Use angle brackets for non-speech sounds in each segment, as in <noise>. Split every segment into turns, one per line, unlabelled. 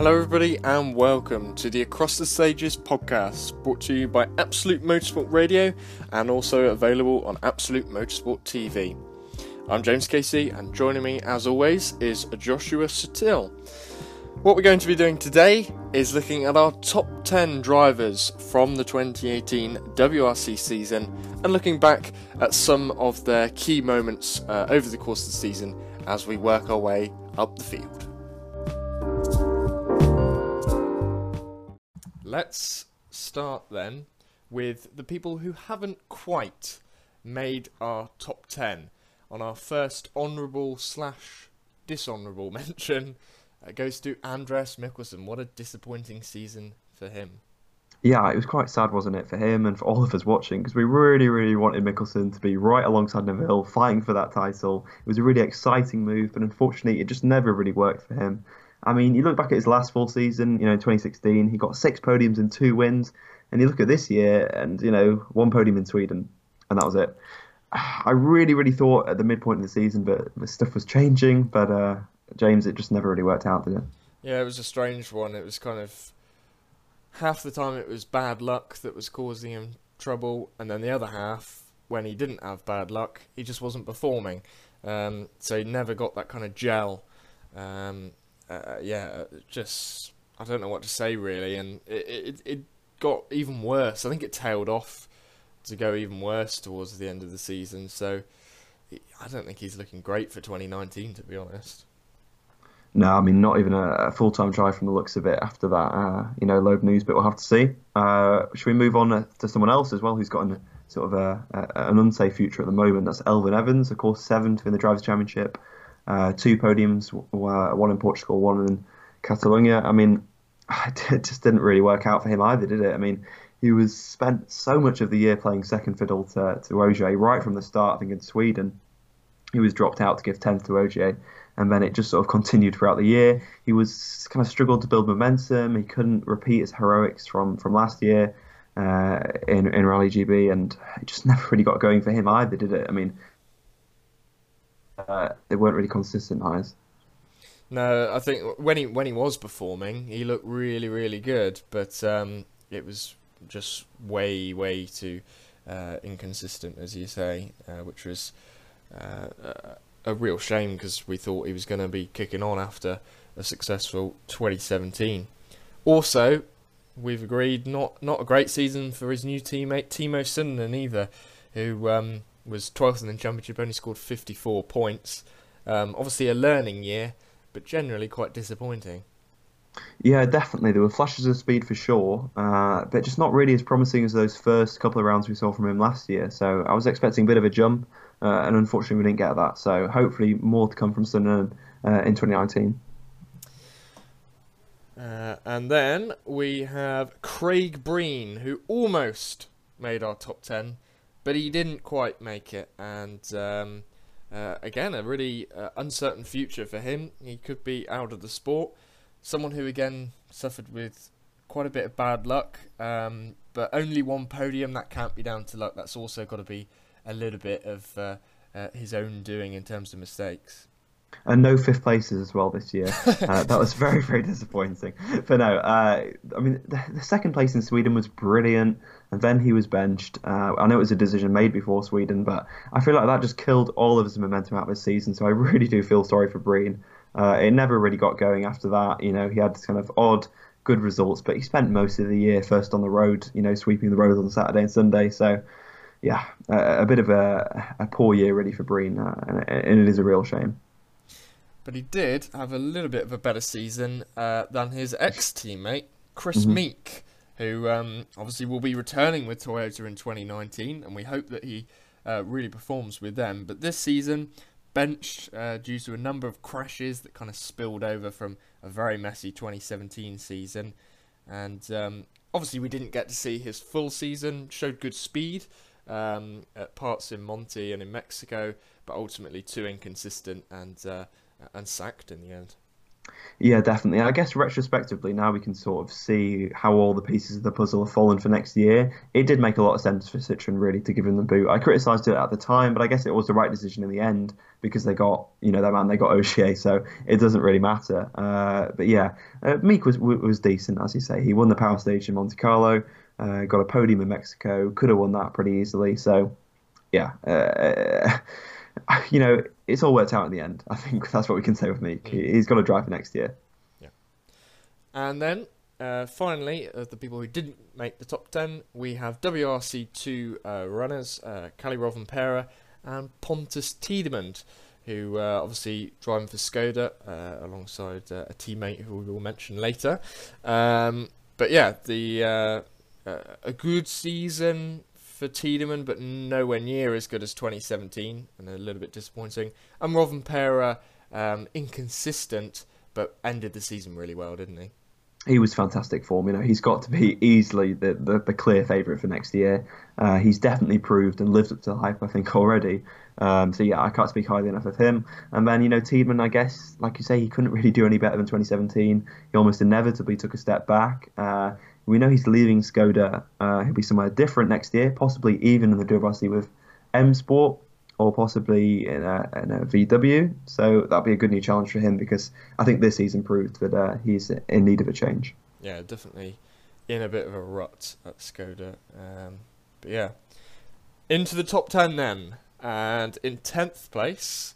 Hello, everybody, and welcome to the Across the Stages podcast, brought to you by Absolute Motorsport Radio and also available on Absolute Motorsport TV. I'm James Casey, and joining me, as always, is Joshua Sutil. What we're going to be doing today is looking at our top 10 drivers from the 2018 WRC season and looking back at some of their key moments uh, over the course of the season as we work our way up the field. Let's start then with the people who haven't quite made our top 10. On our first honourable slash dishonourable <laughs> mention, it goes to Andreas Mikkelsen. What a disappointing season for him.
Yeah, it was quite sad, wasn't it, for him and for all of us watching, because we really, really wanted Mikkelsen to be right alongside Neuville, fighting for that title. It was a really exciting move, but unfortunately, it just never really worked for him. I mean, you look back at his last full season, you know, 2016, he got six podiums and two wins. And you look at this year, and you know, one podium in Sweden, and that was it. <sighs> I really, really thought at the midpoint of the season, but the stuff was changing. But uh, James, it just never really worked out, did it?
Yeah, it was a strange one. It was kind of half the time it was bad luck that was causing him trouble, and then the other half, when he didn't have bad luck, he just wasn't performing. Um, so he never got that kind of gel. Um, uh, yeah, just I don't know what to say really, and it, it it got even worse. I think it tailed off to go even worse towards the end of the season. So I don't think he's looking great for 2019, to be honest.
No, I mean not even a, full time try from the looks of it after that. Uh, you know, load news, but we'll have to see. Uh, should we move on to someone else as well, who's got an, sort of a, a, an unsafe future at the moment? That's Elfyn Evans, of course, seventh in the drivers' championship. Uh, two podiums, one in Portugal, one in Catalonia. I mean, <sighs> it <laughs> just didn't really work out for him either, did it? I mean, he was spent so much of the year playing second fiddle to, to Ogier right from the start. I think in Sweden, he was dropped out to give 10th to Ogier, and then it just sort of continued throughout the year. He was kind of struggled to build momentum. He couldn't repeat his heroics from from last year uh, in in Rally GB, and it just <laughs> never really got going for him either, did it? I mean, uh, they weren't really consistent highs.
No, I think when he when he was performing, he looked really really good, but um, it was just way way too uh, inconsistent, as you say, uh, which was uh, a real shame because we thought he was going to be kicking on after a successful 2017. Also, we've agreed not not a great season for his new teammate Teemu Suninen either, who um, was 12th in the championship, only scored 54 points. Um, obviously, a learning year, but generally quite disappointing.
Yeah, definitely. There were flashes of speed for sure, uh, but just not really as promising as those first couple of rounds we saw from him last year. So I was expecting a bit of a jump, uh, and unfortunately we didn't get that. So hopefully more to come from Suninen uh, in 2019.
Uh, and then we have Craig Breen, who almost made our top 10 but he didn't quite make it. And um, uh, again, a really uh, uncertain future for him. He could be out of the sport. Someone who again suffered with quite a bit of bad luck, um, but only one podium. That can't be down to luck. That's also got to be a little bit of uh, uh his own doing in terms of mistakes
and no fifth places as well this year. <laughs> Uh, that was very, very disappointing. But no, uh, I mean, the, the, second place in Sweden was brilliant, and then he was benched. Uh, I know it was a decision made before Sweden, but I feel like that just killed all of his momentum out of his season. So I really do feel sorry for Breen. Uh, it never really got going after that. You know, he had this kind of odd, good results, but he spent most of the year first on the road, you know, sweeping the roads on Saturday and Sunday. So yeah, a, a bit of a, a, poor year really for Breen, uh, and, and it is a real shame
but he did have a little bit of a better season uh, than his ex teammate, Kris mm-hmm. Meeke, who um, obviously will be returning with Toyota in 2019, and we hope that he uh, really performs with them. But this season, benched uh, due to a number of crashes that kind of spilled over from a very messy 2017 season. And um, obviously, we didn't get to see his full season, showed good speed. Um, at parts in Monte and in Mexico, but ultimately too inconsistent and uh, and sacked in the end.
Yeah, definitely. I guess retrospectively, now we can sort of see how all the pieces of the puzzle have fallen for next year. It did make a lot of sense for Citroen really to give him the boot. I criticised it at the time, but I guess it was the right decision in the end because they got, you know, that man they got Ogier, <laughs> so it doesn't really matter. Uh, but yeah, uh, Meeke was was decent, as you say. He won the Power Stage in Monte Carlo, uh, got a podium in Mexico, could have won that pretty easily. So yeah. <laughs> <laughs> You know, it's all worked out in the end. I think that's what we can say with Meeke. Mm. He's got a drive for next year.
Yeah. And then uh, finally, of the people who didn't make the top 10, we have WRC2 uh, runners, uh, Kalle Rovanperä and Pontus Tidemand, who uh, obviously driving for Skoda uh, alongside uh, a teammate who we will mention later. Um, but yeah, the uh, a good season for Tidemand, but nowhere near as good as 2017, and a little bit disappointing. And Rovanperä, um, inconsistent, but ended the season really well, didn't he?
He was fantastic form. You know, he's got to be easily the, the, the clear favourite for next year. Uh, he's definitely proved and lived up to the hype, I think, already. Um, so yeah, I can't speak highly enough of him. And then you know, Tidemand, I guess, like you say, he couldn't really do any better than 2017. He almost inevitably took a step back. Uh, we know he's leaving Skoda. Uh, he'll be somewhere different next year, possibly even in the WRC with M Sport or possibly in a, in a, VW. So that'll be a good new challenge for him because I think this season proved that uh, he's in need of a change.
Yeah, definitely in a bit of a rut at Skoda. Um, but yeah, into the top 10 then. And in 10th place,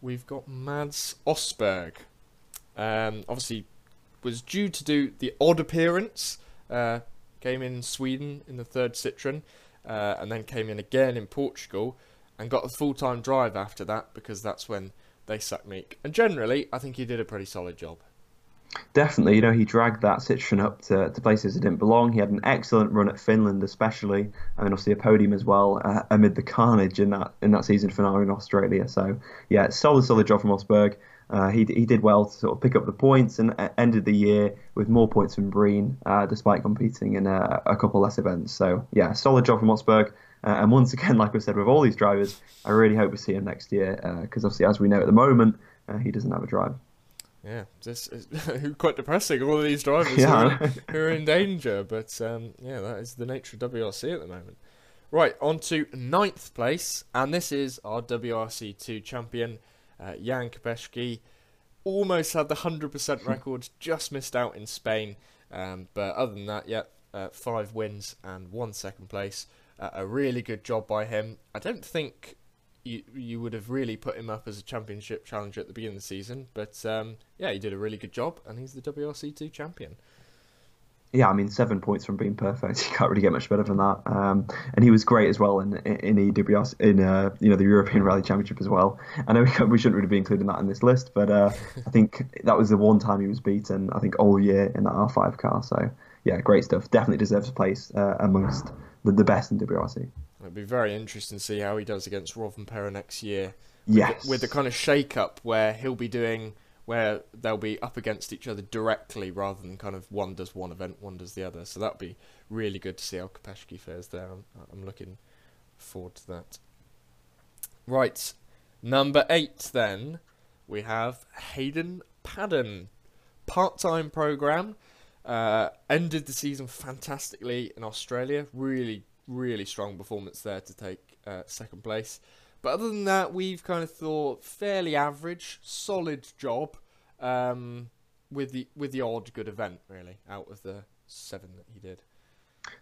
we've got Mads Østberg. Um, obviously, was due to do the odd appearance uh, came in Sweden in the third Citroen, uh, and then came in again in Portugal, and got a full time drive after that because that's when they sucked Meeke. And generally, I think he did a pretty solid job.
Definitely, you know, he dragged that Citroen up to, to places it didn't belong. He had an excellent run at Finland, especially, and obviously a podium as well uh, amid the carnage in that in that season finale in Australia. So, yeah, solid, solid job from Østberg. Uh, he he did well to sort of pick up the points and uh, ended the year with more points than Breen, uh, despite competing in a, a, couple less events. So yeah, solid job from Østberg. Uh, and once again, <laughs> like I said, with all these drivers, I really hope we see him next year because uh, obviously, as we know at the moment, uh, he doesn't have a drive.
Yeah, this is <laughs> quite depressing. All of these drivers yeah. who, are, who, are, in danger, but um, yeah, that is the nature of WRC at the moment. Right, on to ninth place, and this is our WRC two champion. Uh, Jan Kopecky almost had the 100% <laughs> record, just missed out in Spain. Um, but other than that, yeah, uh, five wins and one second place. Uh, a really good job by him. I don't think you you would have really put him up as a championship challenger at the beginning of the season, but um, yeah, he did a really good job, and he's the WRC2 champion
yeah, I mean, seven points from being perfect. <laughs> You can't really get much better than that. Um, and he was great as well in in EWS in uh, you know the European Rally Championship as well. I know we, we shouldn't really be including that in this list, but uh, I think that was the one time he was beaten. I think all year in that R5 car. So yeah, great stuff. Definitely deserves a place uh, amongst the, the best in WRC.
It'd be very interesting to see how he does against Rovanperä next year.
Yes,
with the kind of shake up where he'll be doing where they'll be up against each other directly rather than kind of one does one event, one does the other. So that'd be really good to see how Kopecky fares there. I'm, I'm looking forward to that. Right, number eight then we have Hayden Paddon, part-time program. Uh, ended the season fantastically in Australia. Really, really strong performance there to take uh, second place. But other than that, we've kind of thought fairly average, solid job, um, with the with the odd good event really out of the seven that he did.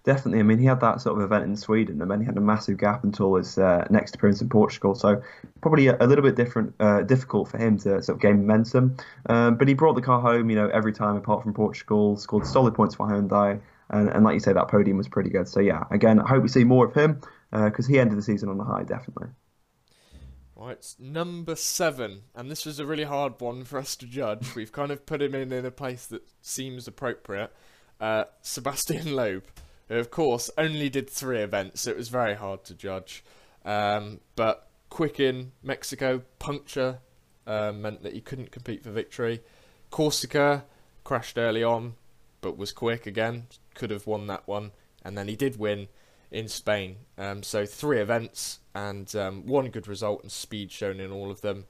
Definitely. I mean, he had that sort of event in Sweden, and then he had a massive gap until his uh, next appearance in Portugal. So probably a, a little bit different, uh, difficult for him to sort of gain momentum. Um, but he brought the car home, you know, every time apart from Portugal. Scored solid points for Hyundai, and, and like you say, that podium was pretty good. So yeah, again, I hope we see more of him because uh, he ended the season on a high, definitely.
Right, number seven, and this was a really hard one for us to judge. <laughs> We've kind of put him in in a place that seems appropriate. Uh, Sebastian Loeb, who of course only did three events, so it was very hard to judge. Um, but quick in Mexico puncture uh, meant that he couldn't compete for victory. Corsica crashed early on, but was quick again. Could have won that one, and then he did win in Spain. Um, so three events and um, one good result and speed shown in all of them.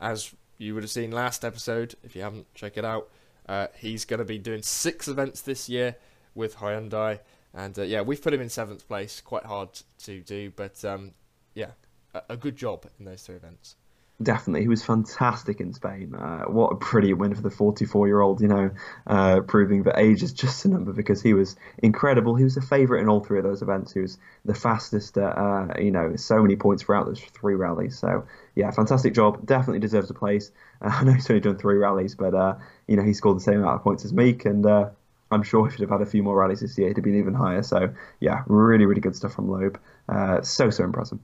As you would have seen last episode. If you haven't, check it out. Uh, he's going to be doing six events this year with Hyundai, and uh, yeah, we've put him in seventh place. Quite hard to do, but um, yeah, a, a good job in those three events.
Definitely, he was fantastic in Spain. Uh, what a brilliant win for the 44-year-old, you know, uh, proving that age is just a number because he was incredible. He was a favourite in all three of those events. He was the fastest, uh, you know, so many points throughout those three rallies. So yeah, fantastic job. Definitely deserves a place. <laughs> I know he's only done three rallies, but uh, you know he scored the same amount of points as Meeke, and uh, I'm sure if he should have had a few more rallies this year He'd have been even higher. So yeah, really, really good stuff from Loeb. Uh, so so impressive.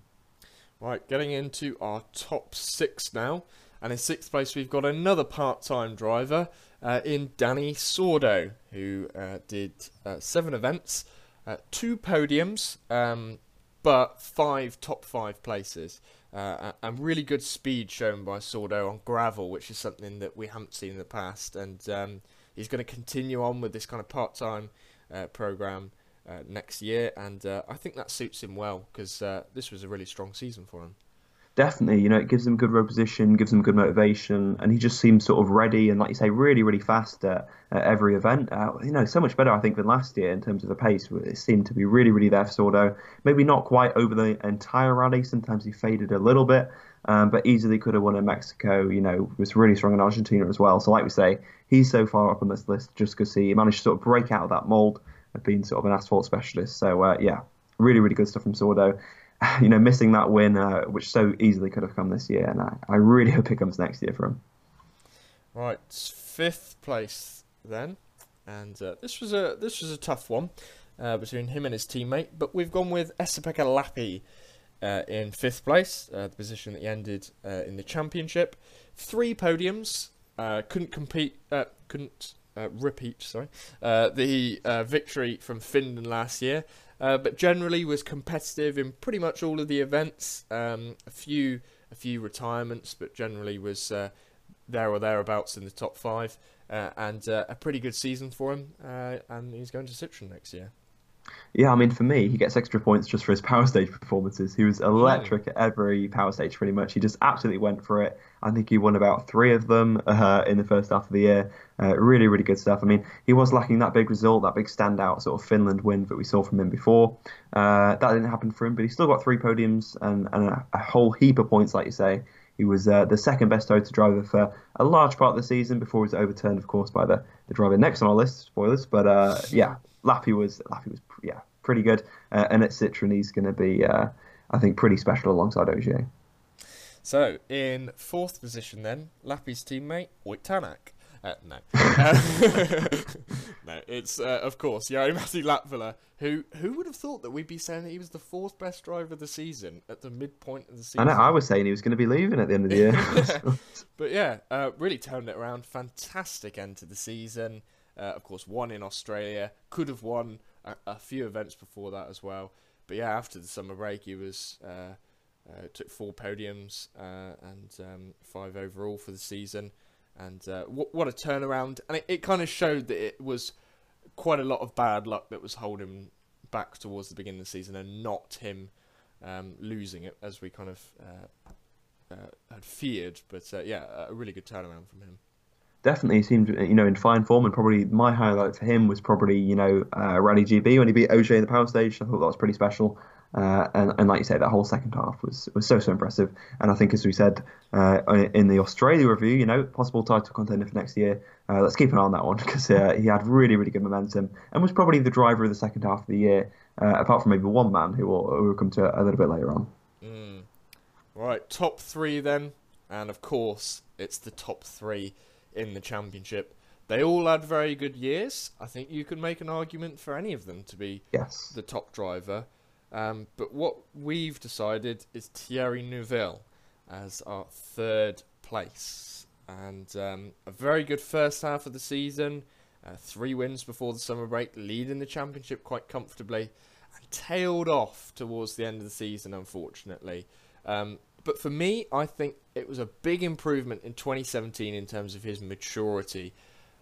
Right, getting into our top six now. And in sixth place, we've got another part time driver uh, in Dani Sordo, who uh, did uh, seven events, uh, two podiums, um, but five top five places. Uh, and really good speed shown by Sordo on gravel, which is something that we haven't seen in the past. And um, he's going to continue on with this kind of part time uh, program uh, next year, and uh, I think that suits him well because uh, this was a really strong season for him.
Definitely, you know, it gives him good position, gives him good motivation, and he just seems sort of ready and, like you say, really, really fast at, at every event. Uh, you know, so much better, I think, than last year in terms of the pace. It seemed to be really, really there for Sordo. Maybe not quite over the entire rally. Sometimes he faded a little bit, um, but easily could have won in Mexico. You know, was really strong in Argentina as well. So, like we say, he's so far up on this list just because he managed to sort of break out of that mold of being sort of an asphalt specialist. So uh, yeah, really really good stuff from Sordo. <laughs> You know, missing that win, uh, which so easily could have come this year, and I, I really <laughs> hope it comes next year for him.
Right, fifth place then, and uh, this was a this was a tough one uh, between him and his teammate, but we've gone with Esa-Pekka Lappi. Uh, in fifth place, uh, the position that he ended in the championship, three podiums, couldn't compete, couldn't uh, repeat, sorry, uh, the uh, victory from Finland last year, uh, but generally was competitive in pretty much all of the events. Um, a few, a few retirements, but generally was there or thereabouts in the top five, and a pretty good season for him. and he's going to Citroen next year.
Yeah, I mean, for me, he gets extra points just for his power stage performances. He was electric at every power stage, pretty much. He just absolutely went for it. I think he won about three of them uh, in the first half of the year. Uh, really, really good stuff. I mean, he was lacking that big result, that big standout sort of Finland win that we saw from him before. Uh, that didn't happen for him, but he still got three podiums and, and a, a whole heap of points, like you say. He was uh, the second best Toyota driver for a large part of the season before he was overturned, of course, by the, the driver next on our list. Spoilers, but uh, yeah, Lappi was Lappi was yeah pretty good. Uh, and at Citroen, he's going to be, uh, I think, pretty special alongside Ogier.
So, in fourth position, then, Lappi's teammate, Ott Tänak. Uh, no. <laughs> <laughs> no, it's, uh, of course, Jari-Matti Latvala, who who would have thought that we'd be saying that he was the fourth best driver of the season at the midpoint of the season?
I know, I was saying he was going to be leaving at the end of the year. <laughs>
but yeah, uh, really turned it around. Fantastic end to the season. Uh, of course, won in Australia. Could have won a, a, few events before that as well. But yeah, after the summer break, he was uh, uh, took four podiums uh, and um, five overall for the season. And uh, what a turnaround! And it, it kind of showed that it was quite a lot of bad luck that was holding back towards the beginning of the season, and not him um, losing it as we kind of uh, had feared. But yeah, a really good turnaround from him
definitely seemed you know in fine form and probably my highlight for him was probably you know uh, Rally GB when he beat Ogier in the power stage. I thought that was pretty special. Uh, and, and like you say that whole second half was was so so impressive. And I think as we said uh, in the Australia review you know possible title contender for next year uh, let's keep an eye on that one <laughs> because uh, he had really really good momentum and was probably the driver of the second half of the year uh, apart from maybe one man who will, who will come to a little bit later on.
Mm. right top three then. And of course it's the top three in the championship. They all had very good years. I think you could make an argument for any of them to be
yes.
the top driver. Um, but what we've decided is Thierry Neuville as our third place. And um, a very good first half of the season. Uh, three wins before the summer break, leading the championship quite comfortably, and tailed off towards the end of the season, unfortunately. Um, but for me, I think it was a big improvement in 2017 in terms of his maturity,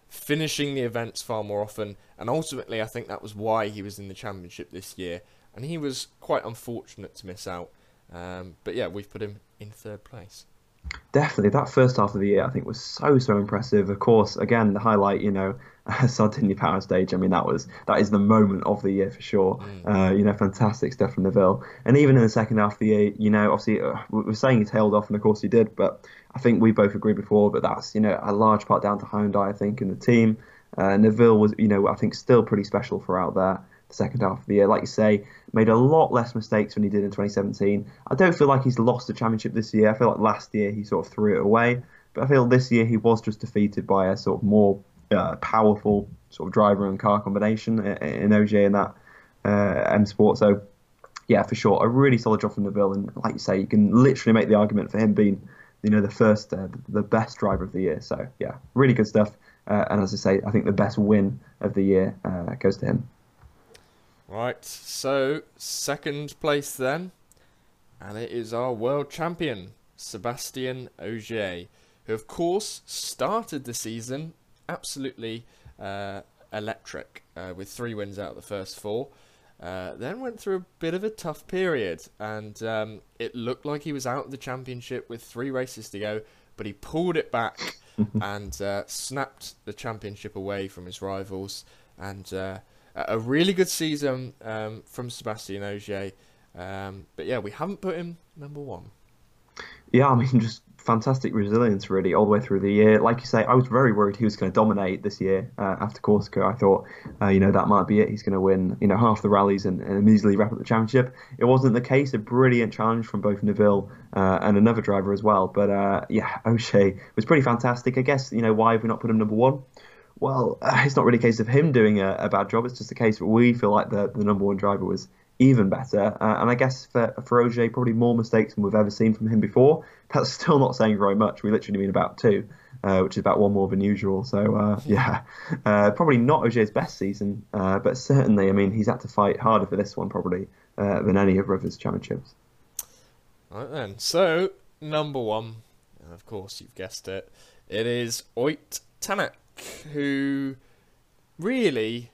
finishing the events far more often, and ultimately, I think that was why he was in the championship this year. And he was quite unfortunate to miss out. Um, but yeah, we've put him in third place.
Definitely that first half of the year I think was so so impressive. Of course, again the highlight, you know, <laughs> Sardinia Power Stage. I mean that was that is the moment of the year for sure. Mm. Uh, you know, fantastic stuff from Neuville. and even in the second half of the year, you know, obviously uh, we are saying he tailed off, and of course he did, but I think we both agreed before, but that's you know a large part down to Hyundai, I think, in the team. Uh, Neuville was, you know, I think still pretty special throughout there the second half of the year. Like you say, made a lot less mistakes than he did in 2017. I don't feel like he's lost the championship this year. I feel like last year he sort of threw it away, but I feel this year he was just defeated by a sort of more uh, powerful sort of driver and car combination in, OJ and that uh, M Sport. So yeah, for sure, a really solid job from Neuville, and like you say, you can literally make the argument for him being, you know, the first, uh, the best driver of the year. So yeah, really good stuff. Uh, and as I say, I think the best win of the year uh, goes to him.
Right, so second place then, and it is our world champion, Sebastian Ogier, who of course started the season absolutely uh, electric uh, with three wins out of the first four. Uh, then went through a bit of a tough period, and um, it looked like he was out of the championship with three races to go, but he pulled it back <laughs> and uh, snapped the championship away from his rivals. And uh, a really good season um, from Sebastian Ogier. Um, but yeah, we haven't put him number one.
Yeah, I mean, <laughs> just fantastic resilience really all the way through the year. Like you say, I was very worried he was going to dominate this year uh, after Corsica. I thought, uh, you know, that might be it. He's going to win, you know, half the rallies and, and easily wrap up the championship. It wasn't the case. A brilliant challenge from both Neuville uh, and another driver as well. But uh, yeah, <laughs> Ogier was pretty fantastic. I guess, you know, why have we not put him number one? Well, uh, it's not really a case of him doing a, a, bad job. It's just a case where we feel like the, the number one driver was even better. Uh, and I guess for, for Ogier, probably more mistakes than we've ever seen from him before. <laughs> That's still not saying very much. We literally mean about two, uh, which is about one more than usual. So, uh, <laughs> yeah, uh, probably not Ogier's best season, uh, but certainly, I mean, he's had to fight harder for this one probably uh, than any of Rivers' championships.
Right then. So, number one, and of course, you've guessed it, it is Ott Tanak who really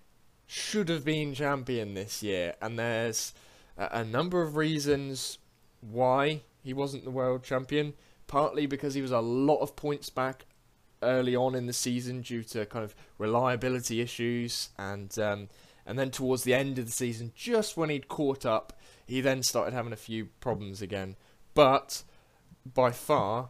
should have been champion this year, and there's a, number of reasons why he wasn't the world champion. Partly because he was a lot of points back early on in the season due to kind of reliability issues, and um, and then towards the end of the season, just when he'd caught up, he then started having a few problems again. But by far,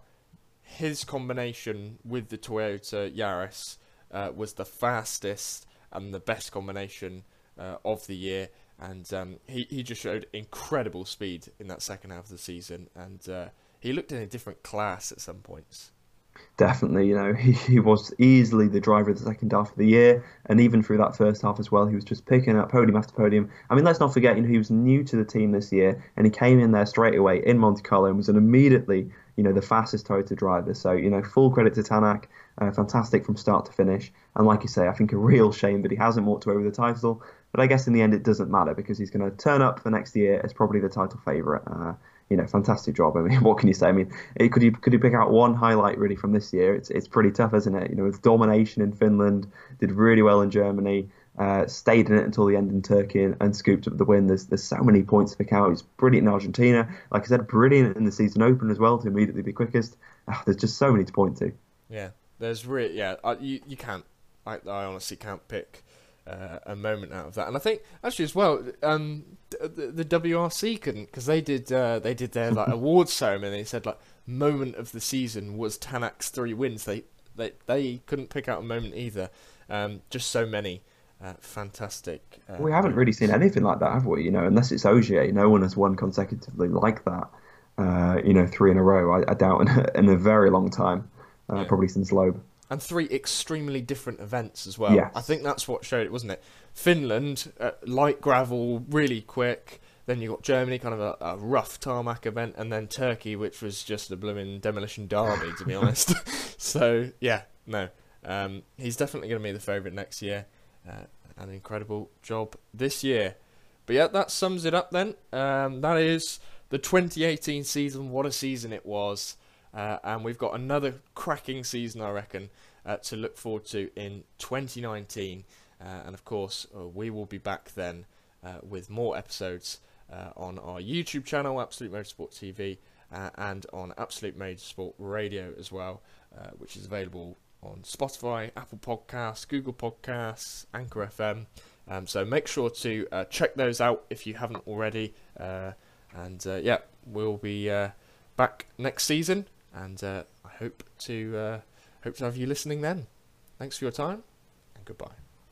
his combination with the Toyota Yaris uh, was the fastest and the best combination uh, of the year. And um, he, he just showed incredible speed in that second half of the season. And uh, he looked in a different class at some points.
Definitely, you know, <laughs> he, he was easily the driver of the second half of the year, and even through that first half as well, he was just picking up podium after podium. I mean, let's not forget, you know, he was new to the team this year, and he came in there straight away in Monte Carlo and was an immediately you know, the fastest Toyota driver. So, you know, full credit to Tanak. Uh, fantastic from start to finish. And like you say, I think a real shame that he hasn't walked away with the title. But I guess in the end, it doesn't matter because he's going to turn up the next year as probably the title favourite. Uh, you know, fantastic job. I mean, <laughs> what can you say? I mean, it, could you could you pick out one highlight really from this year? It's it's pretty tough, isn't it? You know, with domination in Finland, did really well in Germany. Uh, stayed in it until the end in Turkey and, and, scooped up the win. There's there's so many points to pick out. He's brilliant in Argentina. Like I said, brilliant in the season open as well to immediately be quickest. Oh, there's just so many to point to.
Yeah, there's really yeah. I, you you can't. I, I honestly can't pick uh, a moment out of that. And I think actually as well, um, the, the WRC couldn't because they did uh, they did their like <laughs> awards ceremony. They said like moment of the season was Tanak's three wins. They they they couldn't pick out a moment either. Um, just so many. Uh, fantastic.
Uh, we haven't really seen anything like that, have we? You know, unless it's Ogier, no one has won consecutively like that. Uh, you know, three in a row. I, I doubt in <laughs> a, in a, very long time, uh, yeah. probably since Loeb.
And three extremely different events as well. Yes. I think that's what showed it, wasn't it? Finland, uh, light gravel, really quick. Then you got Germany, kind of a, a, rough tarmac event, and then Turkey, which was just a blooming demolition derby, to be <laughs> honest. <laughs> so yeah, no, um, he's definitely going to be the favourite next year. Uh, an incredible job this year. But yeah, that sums it up then. Um, that is the 2018 season. What a season it was. Uh, and we've got another cracking season, I reckon, uh, to look forward to in 2019. Uh, and of course, uh, we will be back then uh, with more episodes on our YouTube channel, Absolute Motorsport TV, and on Absolute Motorsport Radio as well, which is available on Spotify, Apple Podcasts, Google Podcasts, Anchor FM. Um, so make sure to uh, check those out if you haven't already. Uh, and uh, yeah, we'll be back next season, and uh, I hope to uh, hope to have you listening then. Thanks for your time, and goodbye.